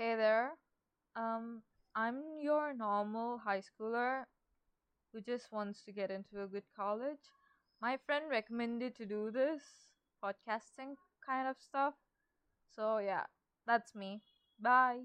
Hey there. Um, I'm your normal high schooler who just wants to get into a good college. My friend recommended to do this podcasting kind of stuff. So, yeah, that's me. Bye.